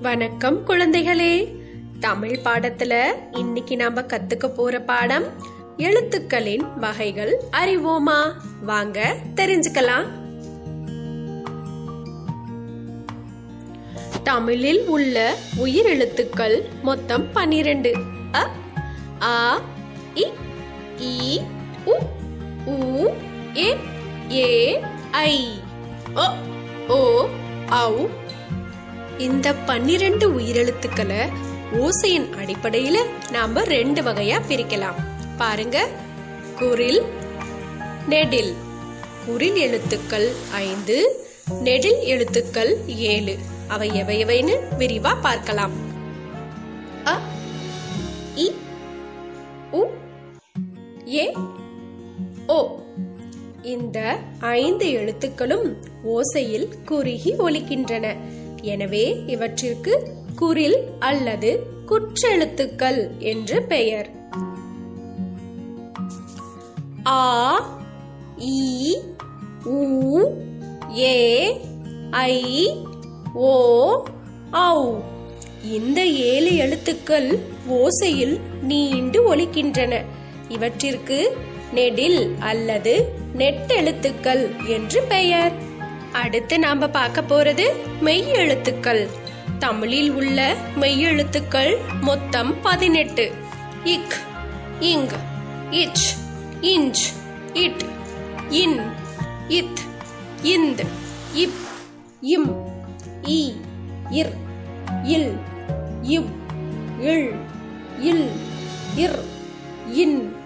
வணக்கம் குழந்தைகளே. தமிழ் பாடத்துல இன்னைக்கு நாம கத்துக்க போற பாடம் எழுத்துக்களின் வகைகள் அறிவோமா? வாங்க தெரிஞ்சுக்கலாம். தமிழில் உள்ள உயிர் எழுத்துக்கள் மொத்தம் பன்னிரண்டு அ ஆ இ ஈ உ உ ஏ ஏ ஐ. ஓ ஓ ஔ இந்த பன்னிரண்டு உயிரெழுத்துக்களை ஓசையின் அடிப்படையில நாம ரெண்டு வகையா பிரிக்கலாம். பாருங்க. குரில் நெடில். குரில் எழுத்துக்கள் ஐந்து நெடில் எழுத்துக்கள் ஏழு. அவை எவையவைன்னு விரிவா பார்க்கலாம். அ இ உ ஏ ஓ. இந்த ஐந்து எழுத்துக்களும் ஓசையில் குறுகி ஒலிக்கின்றன. எனவே இவற்றிற்கு குரில் அல்லது குற்றெழுத்துக்கள் என்று பெயர். ஆ இ உ ஏ ஐ ஓ ஔ. இந்த ஏழு எழுத்துக்கள் ஓசையில் நீண்டு ஒலிக்கின்றன. இவற்றிற்கு நெடில் அல்லது நெட்டெழுத்துக்கள் என்று பெயர். அடுத்து நாம பார்க்க போறது மெய் எழுத்துக்கள் தமிழில் உள்ள மெய் எழுத்துக்கள் மொத்தம் பதினெட்டு. இக் இங் இச் இஞ்ச் இட் இன் இத் இந்த் இப் இம் இ இர் இல் இவ் இல் இல் இர் இன்.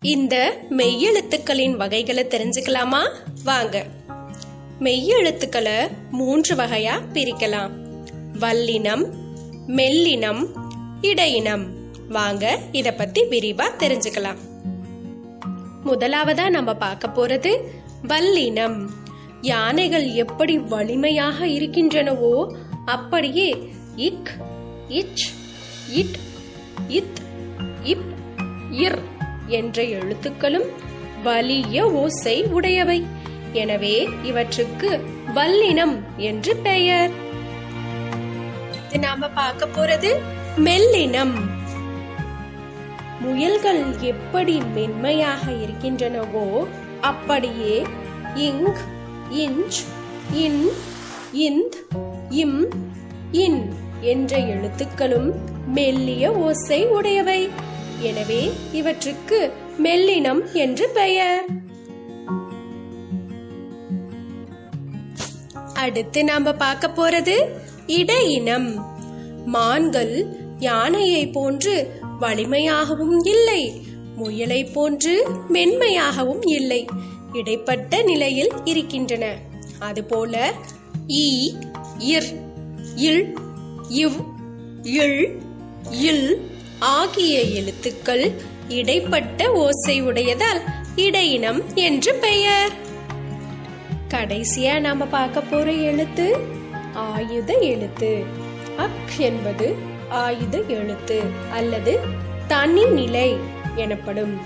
இந்த மெய்யெழுத்துக்களின் வகைகளை தெரிஞ்சுக்கலாமா? வாங்க. மெய்யெழுத்துக்களை மூன்று வகையா பிரிக்கலாம். வல்லினம் மெல்லினம் இடையினம். வாங்க இத பத்தி விரிவா தெரிஞ்சுக்கலாம். முதலாவதா நம்ம பார்க்க போறது வல்லினம். யானைகள் எப்படி வலிமையாக இருக்கின்றனவோ அப்படியே இக் இச் இட் இத் இப் இர் என்ற எழுத்துக்களும் வலிய ஓசை உடையவை. எனவே இவற்றுக்கு வல்லினம் என்று பெயர். நாம பார்க்க போறது மெல்லினம். முயல்கள் எப்படி மென்மையாக இருக்கின்றனவோ அப்படியே இங் இஞ்ச் இன் இந்த் இம் இன் என்ற எழுத்துக்களும் மெல்லிய ஓசை உடையவை. எனவே இவற்றுக்கு மெல்லினம் என்று பெயர். அடுத்து நாம பார்க்க போறது இடையினம். மான்கள் யானையை போன்று வலிமையாகவும் இல்லை முயலை போன்று மென்மையாகவும் இல்லை இடைப்பட்ட நிலையில் இருக்கின்றன. அதுபோல ஈ இர் இல் இவ் இல் இல் ஆகிய எழுத்துக்கள் இடைப்பட்ட ஓசை உடையதால் இடையினம் என்று பெயர். கடைசியா நாம பார்க்க போற எழுத்து ஆயுத எழுத்து. அக் என்பது ஆயுத எழுத்து அல்லது தனி நிலை எனப்படும்.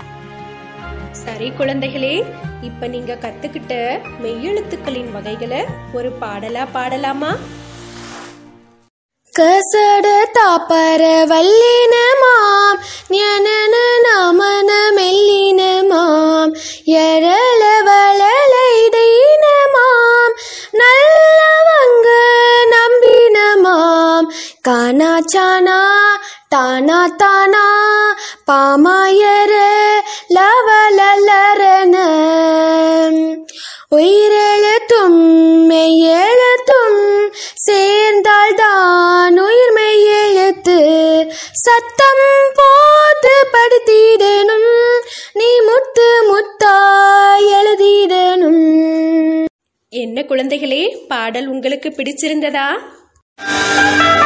சரி குழந்தைகளே இப்ப நீங்க கத்துக்கிட்ட மெய்யெழுத்துக்களின் வகைகளை ஒரு பாடலா பாடலாமா? கசட தாப்பர வல்லினமா டானா தானா பாமாயர லவலல்லரன உயிரெழுத்தும் மெய்யெழுத்தும் சேர்ந்தால் தான் உயிர் மெய்யெழுத்து. சத்தம் போது படித்திடணும் நீ முத்து முத்தா எழுதிடணும். என்ன குழந்தைகளே பாடல் உங்களுக்கு பிடிச்சிருந்ததா?